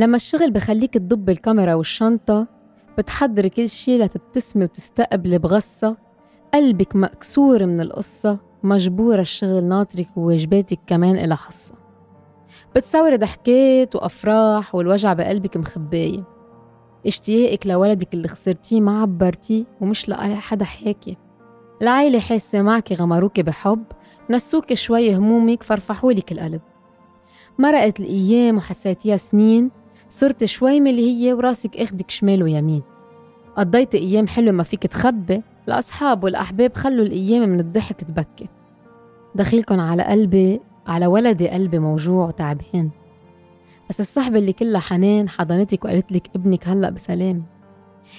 لما الشغل بخليك تضب الكاميرا والشنطة بتحضري كل شي لتبتسمي وتستقبلي بغصة. قلبك مكسور من القصة مجبورة الشغل ناطرك وواجباتك كمان إلى حصة. بتصوري ضحكات وأفراح والوجع بقلبك مخباية اشتياقك لولدك اللي خسرتيه ما عبرتيه ومش لأي حدا حاكي. العيلة حاسة معك غمروك بحب نسوك شوي همومك فرفحولك القلب. مرقت الأيام وحسيتيها سنين صرت شوي اللي هي وراسك أخدك شمال ويمين. قضيت أيام حلوة ما فيك تخبي الأصحاب والأحباب خلوا الأيام من الضحك تبكي. دخيلكن على قلبي على ولدي قلبي موجوع وتعبان. بس الصحبة اللي كلها حنان حضنتك وقالت لك ابنك هلأ بسلام.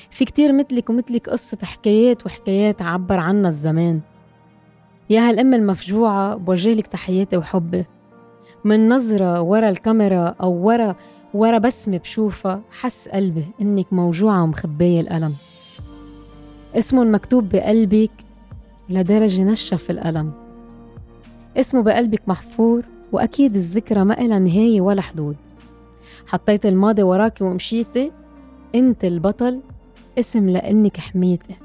في كتير مثلك ومثلك قصة حكايات وحكايات عبر عنها الزمان. يا هالأم المفجوعة بوجه لك تحياتي وحبي. من نظرة ورا الكاميرا أو ورا ورا بسمة بشوفها حس قلبي إنك موجوعة ومخبية الألم. اسمه مكتوب بقلبك لدرجة نشف الألم. اسمه بقلبك محفور وأكيد الذكرى ما إلها نهاية ولا حدود. حطيت الماضي وراكي ومشيتي أنت البطل اسم لأنك حميتي.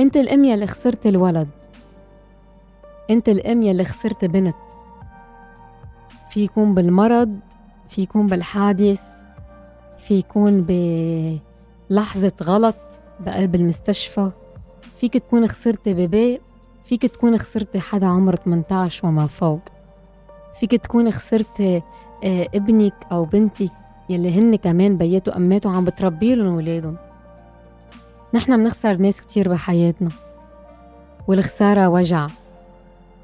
أنت الأم يلي خسرت الولد. أنت الأم يلي خسرت بنت. في يكون بالمرض في يكون بالحادث في يكون بلحظة غلط بقلب المستشفى فيك تكون خسرتي بيبي فيك تكون خسرتي حدا عمره 18 وما فوق. فيك تكون خسرتي آه، ابنك أو بنتك يلي هن كمان بياتوا أماتوا عم بتربي لهم ولادهم نحن بنخسر ناس كتير بحياتنا. والخسارة وجع.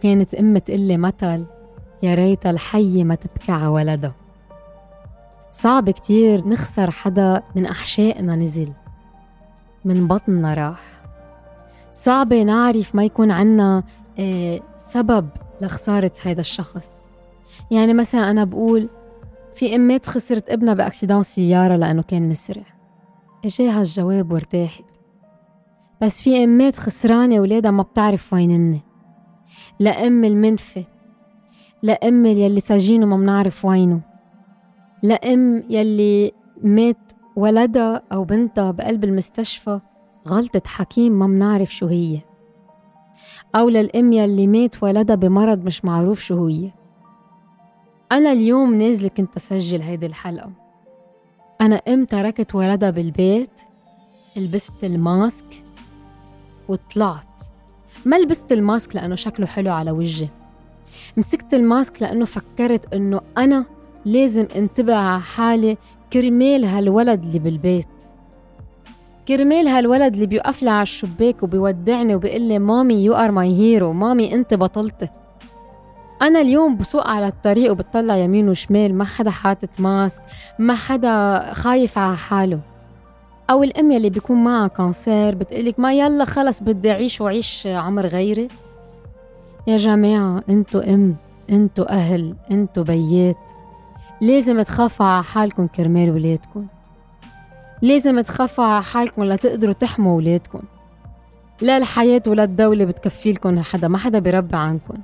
كانت أم تقلي مثل يا ريت الحية ما تبكي على ولدها. صعب كتير نخسر حدا من أحشائنا نزل من بطننا راح. صعب نعرف ما يكون عنا آه، سبب لخسارة هذا الشخص. يعني مثلا أنا بقول في أمات خسرت ابنها بأكسيدان سيارة لأنه كان مسرع. إجاها الجواب وارتاحت. بس في أمات خسرانة ولادها ما بتعرف وينن لأم المنفي لأم يلي سجينه ما بنعرف وينه. لأم يلي مات ولدها أو بنتها بقلب المستشفى غلطة حكيم ما بنعرف شو هي. أو للأم يلي مات ولدها بمرض مش معروف شو هي. أنا اليوم نازلة كنت أسجل هيدي الحلقة. أنا أم تركت ولدها بالبيت لبست ال mask وطلعت. ما لبست ال mask لأنه شكله حلو على وجهي. مسكت ال mask لأنه فكرت أنه أنا لازم انتبه على حالي كرمال هالولد اللي بالبيت. كرمال هالولد اللي بيوقف لي على الشباك وبيودعني وبيقول لي mommy you are my hero mommy انت بطلتي. أنا اليوم بسوق على الطريق وبطلع يمين وشمال. ما حدا حاطط mask. ما حدا خايف على حاله. أو الأم يلي بيكون معها cancer بتقلك ما يلا خلص بدي أعيش وعيش عمر غيري. يا جماعة انتو أم انتو أهل انتو بيات. لازم تخافوا على حالكم كرمال ولادكم. لازم تخافوا على حالكم لتقدروا تحموا ولادكم. لا الحياة ولا الدولة بتكفيلكم حدا ما حدا بيربي عنكم.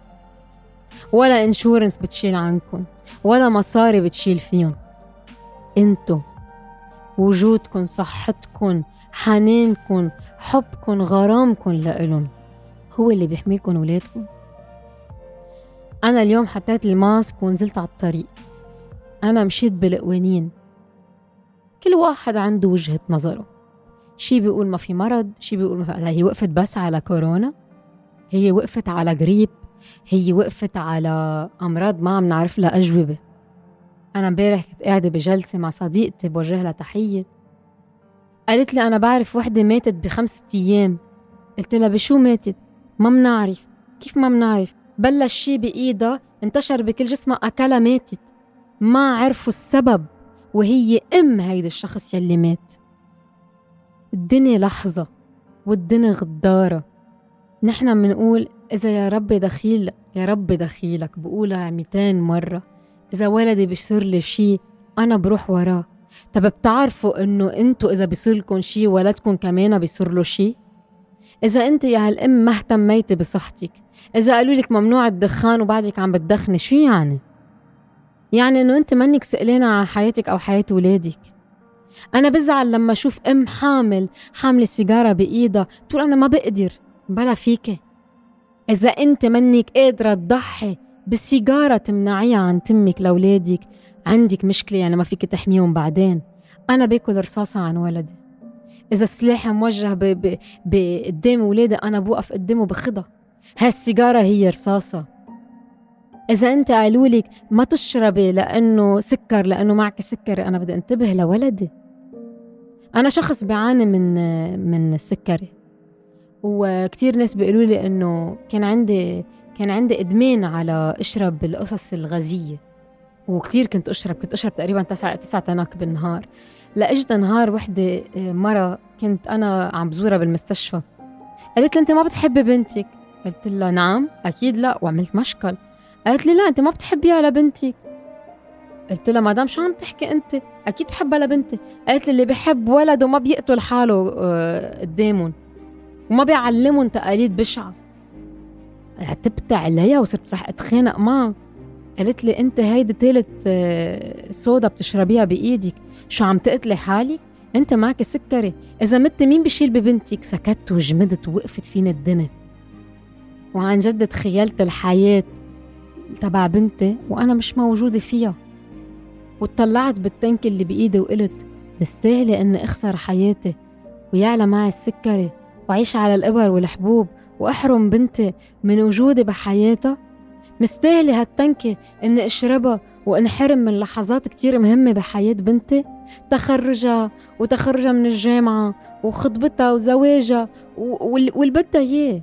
ولا انشورنس بتشيل عنكم ولا مصاري بتشيل فيهم. انتو وجودكم صحتكم حنانكم حبكم غرامكم لإلن هو اللي بيحميلكم ولادكم. أنا اليوم حطيت الماسك ونزلت على الطريق. أنا مشيت بالقوانين كل واحد عنده وجهة نظره. شي بيقول ما في مرض شي بيقول ما في هي وقفت بس على كورونا هي وقفت على جريب هي وقفت على أمراض ما عم نعرف لها أجوبة. أنا امبارح كنت قاعدة بجلسة مع صديقتي بوجه لها تحية. قالت لي أنا بعرف وحدة ماتت بخمسة أيام. قلت لها بشو ماتت؟ ما منعرف. كيف ما منعرف؟ بلش شي بإيدها انتشر بكل جسمها أكلها ماتت. ما عرفوا السبب وهي أم هيدا الشخص يلي مات. الدنيا لحظة والدنيا غدارة. نحن منقول إذا يا ربي دخيل يا ربي دخيلك. بقولها 200 مرة إذا ولدي بيصير لي شي أنا بروح وراه. طب بتعرفوا إنه أنتوا إذا بيصير لكم شي ولدكم كمان بيصير له شي؟ إذا أنت يا هالأم ما اهتميتي بصحتك إذا قالوا لك ممنوع الدخان وبعدك عم بتدخني شو يعني؟ يعني إنه أنت منك سئلانة عن حياتك أو حياة ولادك. أنا بزعل لما أشوف أم حامل حاملة سيجارة بإيدها تقول أنا ما بقدر. بلا فيك. إذا أنت منك قادرة تضحي بالسيجارة تمنعيها عن تمك لأولادك عندك مشكلة يعني ما فيك تحميهم بعدين. أنا باكل رصاصة عن ولدي. إذا السلاح موجه قدام ولادي أنا بوقف قدامه بخدها هالسيجارة هي رصاصة. إذا أنت قالوا لك ما تشربي لأنه سكر لأنه معك سكري أنا بدي أنتبه لولدي. أنا شخص بيعاني من من السكري وكتير ناس بيقولوا لي إنه كان عندي كان عندي إدمان على أشرب القصص الغازية. وكتير كنت أشرب كنت أشرب تقريبا تسعة تسعة تنك بالنهار. لأجد نهار وحدة مرة كنت أنا عم بزورها بالمستشفى. قالت لي أنت ما بتحبي بنتك؟ قلت لها نعم أكيد لا وعملت مشكل. قالت لي لا أنت ما بتحبيها لبنتك قلت لها مدام شو عم تحكي أنت؟ أكيد بحبها لبنتي. قالت لي اللي بحب ولده ما بيقتل حاله آه، قدامهم وما بيعلمهم تقاليد بشعة. عتبت عليها وصرت رح أتخانق معها قالت لي أنت هيدي ثالث آه، سودا بتشربيها بإيدك. شو عم تقتلي حالك؟ أنت معك سكري. إذا مت مين بشيل ببنتك؟ سكت وجمدت ووقفت فيني الدنيا. وعن جد تخيلت الحياة تبع بنتي وأنا مش موجودة فيها. وطلعت بالتنك اللي بإيدي وقلت مستاهلة إني أخسر حياتي. ويعلى معي السكري وعيش على الإبر والحبوب وأحرم بنتي من وجودي بحياتها. مستاهلة هالتنكة إني أشربها وأنحرم من لحظات كتير مهمة بحياة بنتي. تخرجها وتخرجها من الجامعة وخطبتها وزواجها واللي بدها إياه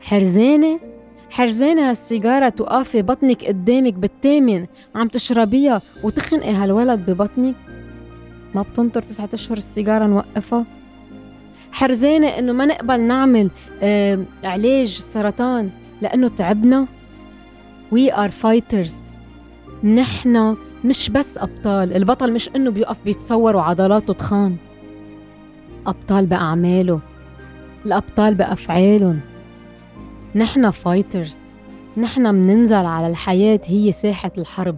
حرزانة حرزانة هالسيجارة توقفي بطنك قدامك بالثامن عم تشربيها وتخنقي هالولد ببطنك؟ ما بتنطر تسعة أشهر السيجارة نوقفها؟ حرزانة إنه ما نقبل نعمل آه علاج سرطان لأنه تعبنا؟ We are fighters. نحن مش بس أبطال البطل مش إنه بيقف بيتصور وعضلاته تخان. أبطال بأعماله. الأبطال بأفعالهم. نحن فايترز نحن مننزل على الحياة هي ساحة الحرب.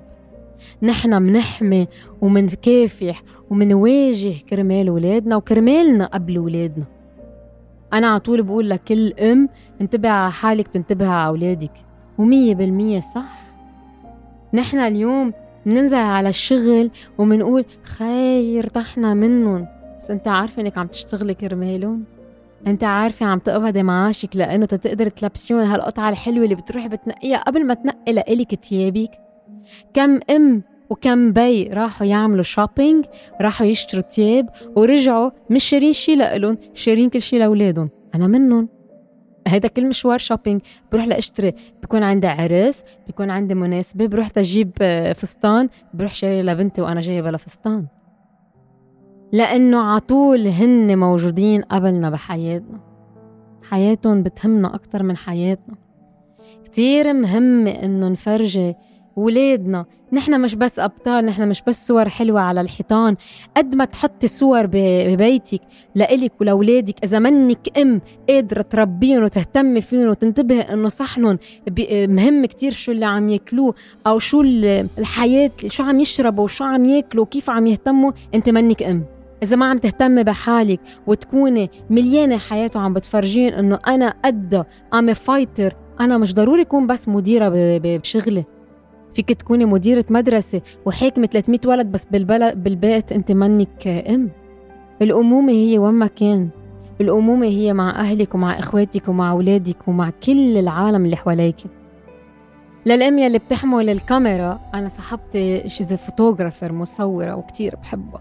نحن منحمي ومنكافح ومنواجه كرمال ولادنا وكرمالنا قبل ولادنا. أنا على طول بقول لكل أم انتبه على حالك تنتبه على أولادك. ومية بالمية صح. نحن اليوم بننزل على الشغل ومنقول خير طحنا منهم. بس أنت عارفة إنك عم تشتغلي كرمالهم؟ أنت عارفة عم تقبضي معاشك لأنه تقدر تلبسيون هالقطعة الحلوة اللي بتروحي بتنقيها قبل ما تنقي لإلك تيابك كم أم وكم بي راحوا يعملوا shopping راحوا يشتروا تياب ورجعوا مش شارين شي لإلهم شارين كل شي لأولادهم. أنا منهم. هيدا كل مشوار shopping بروح لأشتري. بكون عندي عرس بكون عندي مناسبة بروح تجيب آه، فستان بروح شاري لبنتي وأنا جاية بلا فستان لأنه عطول هن موجودين قبلنا بحياتنا. حياتهم بتهمنا أكتر من حياتنا. كتير مهم إنه نفرجي ولادنا. نحن مش بس أبطال نحن مش بس صور حلوة على الحيطان. قد ما تحطي صور ببيتك لإلك ولأولادك إذا منك أم قادرة تربيهم وتهتمي فيهم وتنتبه إنه صحنهم مهم كتير شو اللي عم ياكلوه أو شو الحياة شو عم يشربوا وشو عم ياكلوا وكيف عم يهتموا أنت منك أم. إذا ما عم تهتمي بحالك وتكوني مليانة حياته عم بتفرجين إنه أنا قد أم fighter أنا مش ضروري أكون بس مديرة بشغلي. فيك تكوني مديرة مدرسة وحاكمة 300 ولد بس بالبلد بالبيت أنت منك أم الأمومة هي وين ما كان. الأمومة هي مع أهلك ومع إخواتك ومع أولادك ومع كل العالم اللي حواليك. للأم يلي بتحمل الكاميرا أنا صاحبتي she's photographer مصورة وكتير بحبها.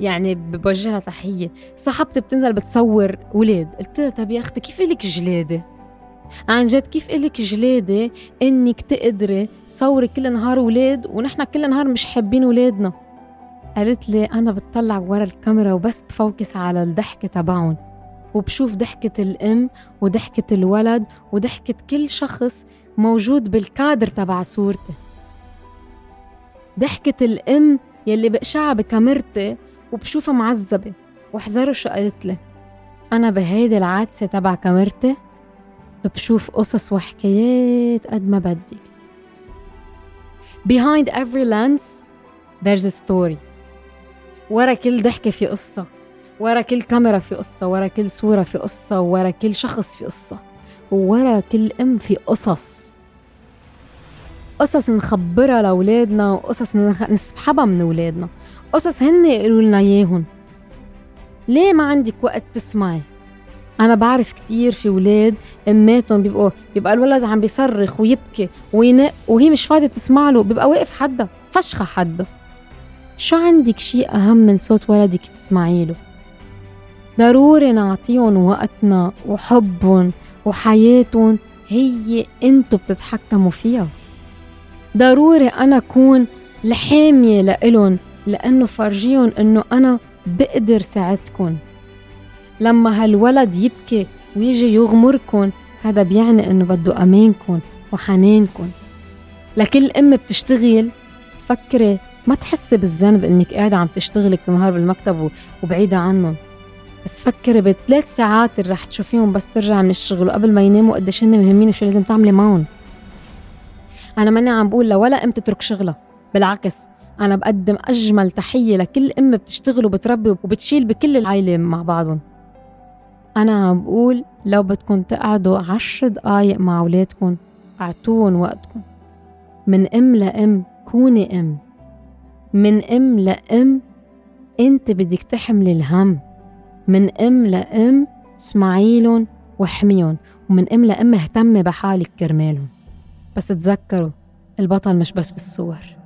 يعني بوجه لها تحية. صاحبتي بتنزل بتصور ولاد. قلت لها طب يا أختي كيف إلك جلادة؟ عن جد كيف إلك جلادة إنك تقدري تصوري كل نهار ولاد ونحن كل نهار مش حابين ولادنا؟ قالت لي أنا بتطلع ورا الكاميرا وبس بفوكس على الضحكة تبعهم. وبشوف ضحكة الأم وضحكة الولد وضحكة كل شخص موجود بالكادر تبع صورتي. ضحكة الأم يلي بقشعها بكاميرتي وبشوفها معذبة واحذروا شو قالت لي؟ أنا بهيدي العدسة تبع كاميرتي بشوف قصص وحكايات قد ما بدك. Behind every lens there's a story. ورا كل ضحكة في قصة ورا كل كاميرا في قصة ورا كل صورة في قصة ورا كل شخص في قصة وورا كل أم في قصص. قصص نخبرها لأولادنا وقصص نسحبها من أولادنا. قصص هن يقولوا لنا إياهم ليه ما عندك وقت تسمعي؟ أنا بعرف كتير في ولاد أماتهم بيبقوا بيبقى الولد عم بيصرخ ويبكي وينق وهي مش فاضية تسمع له بيبقى واقف حدا فشخة حدا شو عندك شيء أهم من صوت ولدك تسمعي له؟ ضروري نعطيهم وقتنا وحبهم وحياتهم هي انتو بتتحكموا فيها. ضروري أنا أكون الحامية لإلن لأنه فرجيهم إنه أنا بقدر ساعدكن. لما هالولد يبكي ويجي يغمركن هذا بيعني إنه بده أمانكن وحنانكن. لكل أم بتشتغل فكري ما تحسي بالذنب إنك قاعدة عم تشتغلي كل نهار بالمكتب وبعيدة عنهم. بس فكري بثلاث ساعات اللي رح تشوفيهم بس ترجع من الشغل وقبل ما يناموا قديش هن مهمين وشو لازم تعملي معهم. أنا ماني عم بقول لولا أم تترك شغلها بالعكس. أنا بقدم أجمل تحية لكل أم بتشتغل وبتربي وبتشيل بكل العائلة مع بعضهم. أنا عم بقول لو بدكم تقعدوا عشر دقايق مع أولادكم أعطوهم وقتكم من أم لأم كوني أم. من أم لأم أنت بدك تحملي الهم. من أم لأم اسمعيلن واحميهم ومن أم لأم اهتمي بحالك كرمالهم بس تذكروا البطل مش بس بالصور.